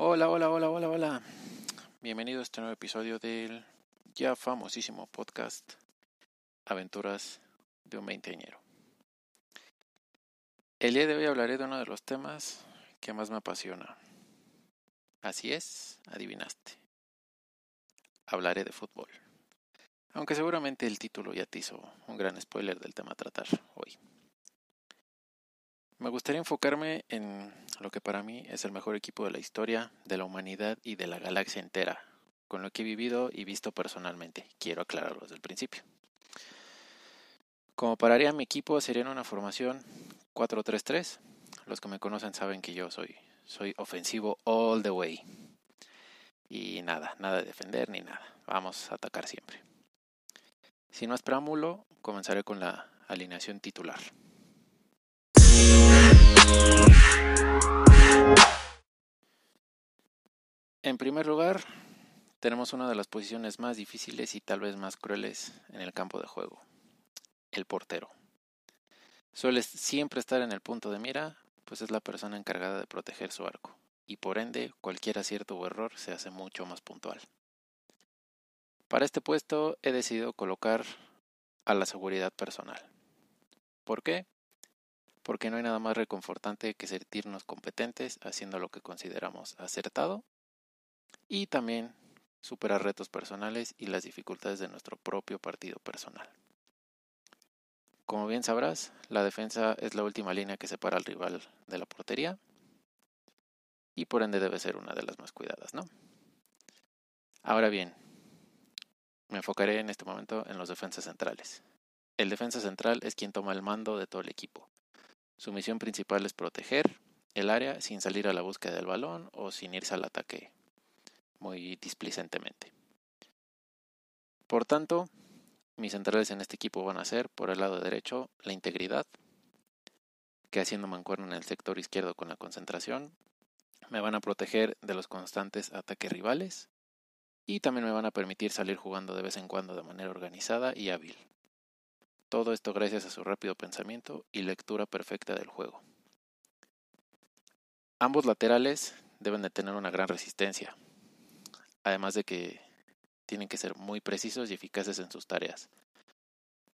Hola, hola, hola, hola, hola. Bienvenido a este nuevo episodio del ya famosísimo podcast Aventuras de un veinteañero. El día de hoy hablaré de uno de los temas que más me apasiona. Así es, adivinaste. Hablaré de fútbol. Aunque seguramente el título ya te hizo un gran spoiler del tema a tratar hoy. Me gustaría enfocarme en lo que para mí es el mejor equipo de la historia, de la humanidad y de la galaxia entera, con lo que he vivido y visto personalmente. Quiero aclararlo desde el principio. Como pararía mi equipo sería en una formación 4-3-3. Los que me conocen saben que yo soy, soy ofensivo all the way. Y nada, nada de defender ni nada. Vamos a atacar siempre. Sin más preámbulo, comenzaré con la alineación titular. En primer lugar, tenemos una de las posiciones más difíciles y tal vez más crueles en el campo de juego, el portero. Suele siempre estar en el punto de mira, pues es la persona encargada de proteger su arco, y por ende cualquier acierto o error se hace mucho más puntual. Para este puesto he decidido colocar a la seguridad personal. ¿Por qué? Porque no hay nada más reconfortante que sentirnos competentes haciendo lo que consideramos acertado y también superar retos personales y las dificultades de nuestro propio partido personal. Como bien sabrás, la defensa es la última línea que separa al rival de la portería y por ende debe ser una de las más cuidadas, ¿no? Ahora bien, me enfocaré en este momento en los defensas centrales. El defensa central es quien toma el mando de todo el equipo. Su misión principal es proteger el área sin salir a la búsqueda del balón o sin irse al ataque muy displicentemente. Por tanto, mis centrales en este equipo van a ser, por el lado derecho, la integridad, que haciendo mancuerno en el sector izquierdo con la concentración, me van a proteger de los constantes ataques rivales y también me van a permitir salir jugando de vez en cuando de manera organizada y hábil. Todo esto gracias a su rápido pensamiento y lectura perfecta del juego. Ambos laterales deben de tener una gran resistencia, además de que tienen que ser muy precisos y eficaces en sus tareas,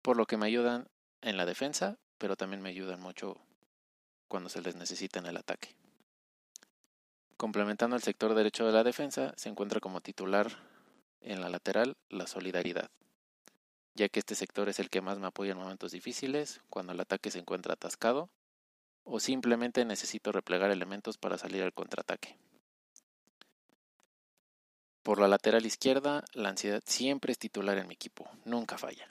por lo que me ayudan en la defensa, pero también me ayudan mucho cuando se les necesita en el ataque. Complementando el sector derecho de la defensa, se encuentra como titular en la lateral la solidaridad ya que este sector es el que más me apoya en momentos difíciles, cuando el ataque se encuentra atascado, o simplemente necesito replegar elementos para salir al contraataque. Por la lateral izquierda, la ansiedad siempre es titular en mi equipo, nunca falla.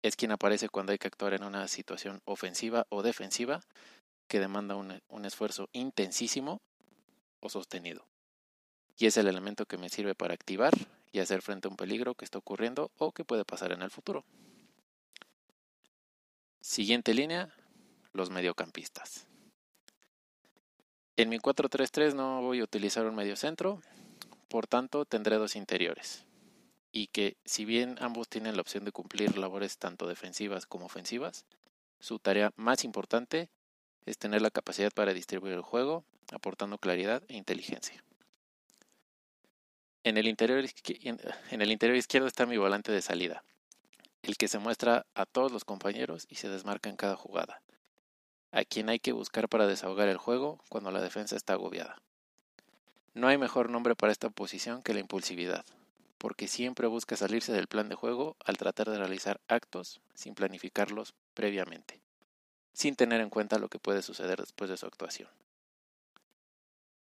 Es quien aparece cuando hay que actuar en una situación ofensiva o defensiva que demanda un, esfuerzo intensísimo o sostenido. Y es el elemento que me sirve para activar y hacer frente a un peligro que está ocurriendo o que puede pasar en el futuro. Siguiente línea, los mediocampistas. En mi 4-3-3 no voy a utilizar un mediocentro, por tanto tendré dos interiores. Y que si bien ambos tienen la opción de cumplir labores tanto defensivas como ofensivas, su tarea más importante es tener la capacidad para distribuir el juego, aportando claridad e inteligencia. En el, interior, izquierdo está mi volante de salida, el que se muestra a todos los compañeros y se desmarca en cada jugada, a quien hay que buscar para desahogar el juego cuando la defensa está agobiada. No hay mejor nombre para esta posición que la impulsividad, porque siempre busca salirse del plan de juego al tratar de realizar actos sin planificarlos previamente, sin tener en cuenta lo que puede suceder después de su actuación.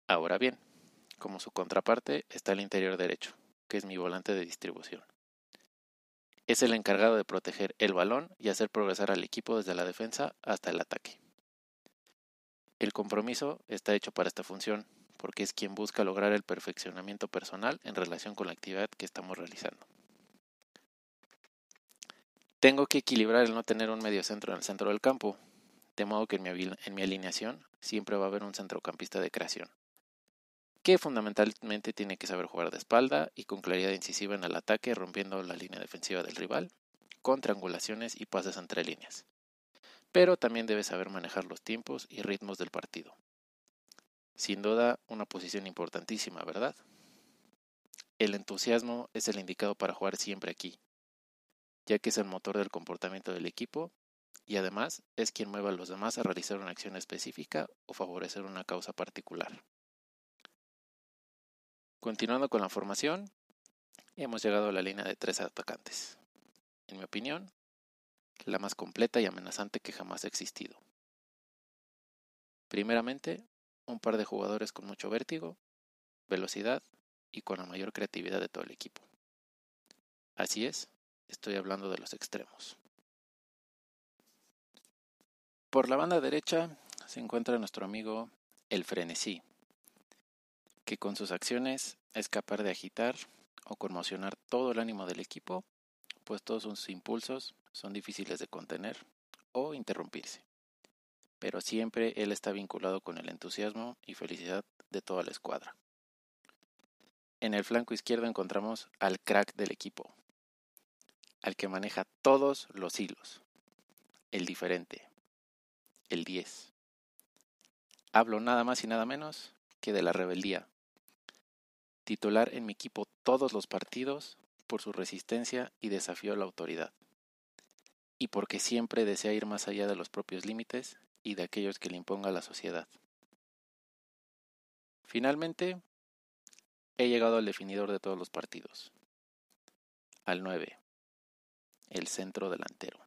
Ahora bien, como su contraparte está el interior derecho, que es mi volante de distribución. Es el encargado de proteger el balón y hacer progresar al equipo desde la defensa hasta el ataque. El compromiso está hecho para esta función, porque es quien busca lograr el perfeccionamiento personal en relación con la actividad que estamos realizando. Tengo que equilibrar el no tener un medio centro en el centro del campo, de modo que en mi alineación siempre va a haber un centrocampista de creación, que fundamentalmente tiene que saber jugar de espalda y con claridad incisiva en el ataque, rompiendo la línea defensiva del rival, con triangulaciones y pases entre líneas. Pero también debe saber manejar los tiempos y ritmos del partido. Sin duda, una posición importantísima, ¿verdad? El entusiasmo es el indicado para jugar siempre aquí, ya que es el motor del comportamiento del equipo y además es quien mueve a los demás a realizar una acción específica o favorecer una causa particular. Continuando con la formación, hemos llegado a la línea de tres atacantes. En mi opinión, la más completa y amenazante que jamás ha existido. Primeramente, un par de jugadores con mucho vértigo, velocidad y con la mayor creatividad de todo el equipo. Así es, estoy hablando de los extremos. Por la banda derecha se encuentra nuestro amigo el frenesí, que con sus acciones es capaz de agitar o conmocionar todo el ánimo del equipo, pues todos sus impulsos son difíciles de contener o interrumpirse. Pero siempre él está vinculado con el entusiasmo y felicidad de toda la escuadra. En el flanco izquierdo encontramos al crack del equipo, al que maneja todos los hilos, el diferente, el 10. Hablo nada más y nada menos que de la rebeldía. Titular en mi equipo todos los partidos por su resistencia y desafío a la autoridad. Y porque siempre desea ir más allá de los propios límites y de aquellos que le imponga la sociedad. Finalmente, he llegado al definidor de todos los partidos. Al 9. El centro delantero.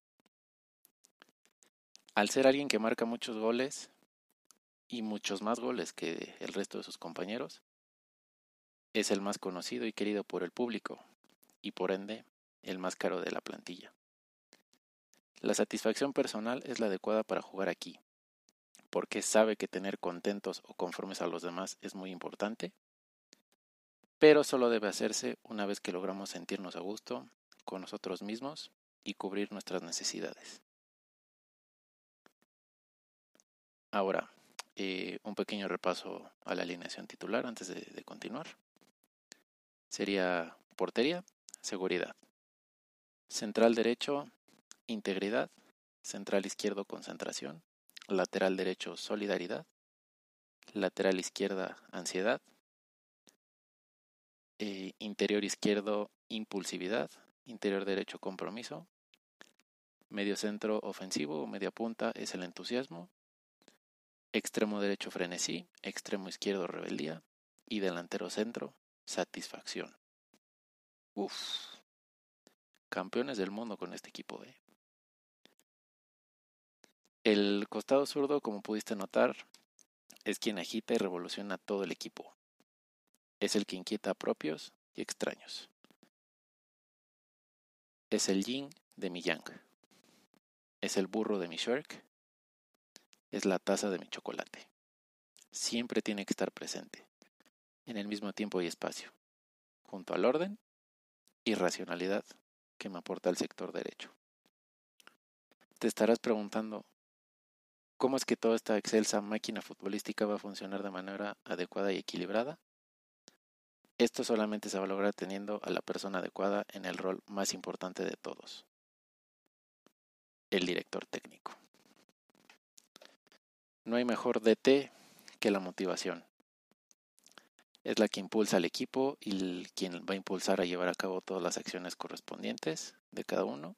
Al ser alguien que marca muchos goles y muchos más goles que el resto de sus compañeros, es el más conocido y querido por el público y por ende el más caro de la plantilla. La satisfacción personal es la adecuada para jugar aquí, porque sabe que tener contentos o conformes a los demás es muy importante, pero solo debe hacerse una vez que logramos sentirnos a gusto con nosotros mismos y cubrir nuestras necesidades. Ahora, eh, un pequeño repaso a la alineación titular antes de, continuar. Sería portería, seguridad. Central derecho, integridad. Central izquierdo, concentración. Lateral derecho, solidaridad. Lateral izquierda, ansiedad. Eh, interior izquierdo, impulsividad. Interior derecho, compromiso. Medio centro ofensivo media punta es el entusiasmo. Extremo derecho frenesí, extremo izquierdo rebeldía y delantero centro satisfacción. Uf, campeones del mundo con este equipo. ¿eh? El costado zurdo, como pudiste notar, es quien agita y revoluciona todo el equipo. Es el que inquieta a propios y extraños. Es el yin de mi yang. Es el burro de mi shark es la taza de mi chocolate. Siempre tiene que estar presente, en el mismo tiempo y espacio, junto al orden y racionalidad que me aporta el sector derecho. Te estarás preguntando, ¿cómo es que toda esta excelsa máquina futbolística va a funcionar de manera adecuada y equilibrada? Esto solamente se va a lograr teniendo a la persona adecuada en el rol más importante de todos, el director técnico. No hay mejor DT que la motivación. Es la que impulsa al equipo y quien va a impulsar a llevar a cabo todas las acciones correspondientes de cada uno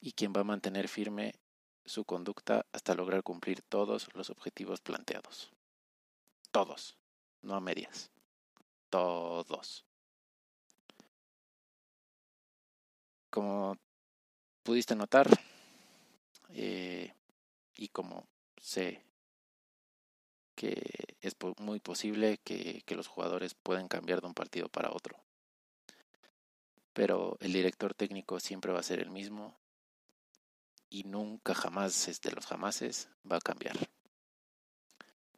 y quien va a mantener firme su conducta hasta lograr cumplir todos los objetivos planteados. Todos, no a medias. Todos. Como pudiste notar, eh, y como sé que es muy posible que, los jugadores puedan cambiar de un partido para otro. Pero el director técnico siempre va a ser el mismo y nunca jamás es de los jamases va a cambiar.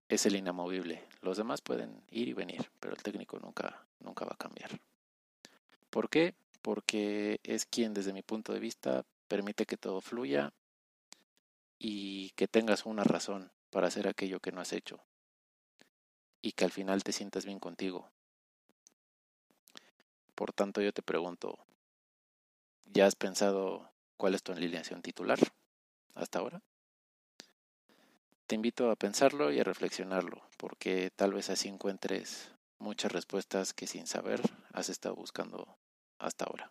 Es el inamovible. Los demás pueden ir y venir, pero el técnico nunca, nunca va a cambiar. ¿Por qué? Porque es quien desde mi punto de vista permite que todo fluya y que tengas una razón para hacer aquello que no has hecho y que al final te sientas bien contigo. Por tanto, yo te pregunto, ¿ya has pensado cuál es tu alineación titular hasta ahora? te invito a pensarlo y a reflexionarlo, porque tal vez así encuentres muchas respuestas que sin saber has estado buscando hasta ahora.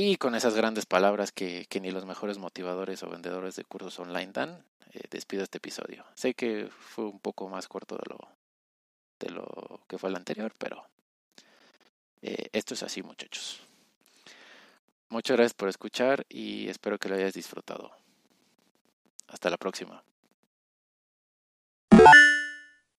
Y con esas grandes palabras que, ni los mejores motivadores o vendedores de cursos online dan, eh, despido este episodio. Sé que fue un poco más corto de lo, de lo que fue el anterior, pero eh, esto es así muchachos. Muchas gracias por escuchar y espero que lo hayas disfrutado. Hasta la próxima.